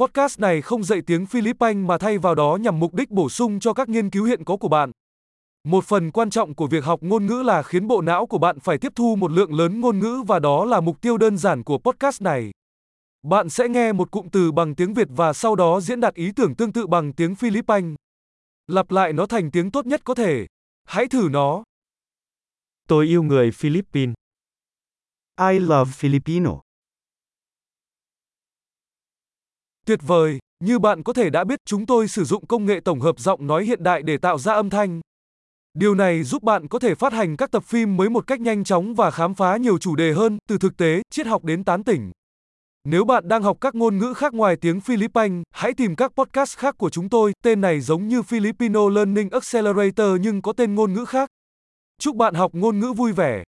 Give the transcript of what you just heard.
Podcast này không dạy tiếng Philippines mà thay vào đó nhằm mục đích bổ sung cho các nghiên cứu hiện có của bạn. Một phần quan trọng của việc học ngôn ngữ là khiến bộ não của bạn phải tiếp thu một lượng lớn ngôn ngữ và đó là mục tiêu đơn giản của podcast này. Bạn sẽ nghe một cụm từ bằng tiếng Việt và sau đó diễn đạt ý tưởng tương tự bằng tiếng Philippines. Lặp lại nó thành tiếng tốt nhất có thể. Hãy thử nó. Tôi yêu người Philippines. I love Filipino. Tuyệt vời, như bạn có thể đã biết, chúng tôi sử dụng công nghệ tổng hợp giọng nói hiện đại để tạo ra âm thanh. Điều này giúp bạn có thể phát hành các tập phim mới một cách nhanh chóng và khám phá nhiều chủ đề hơn, từ thực tế, triết học đến tán tỉnh. Nếu bạn đang học các ngôn ngữ khác ngoài tiếng Philippines, hãy tìm các podcast khác của chúng tôi, tên này giống như Filipino Learning Accelerator nhưng có tên ngôn ngữ khác. Chúc bạn học ngôn ngữ vui vẻ.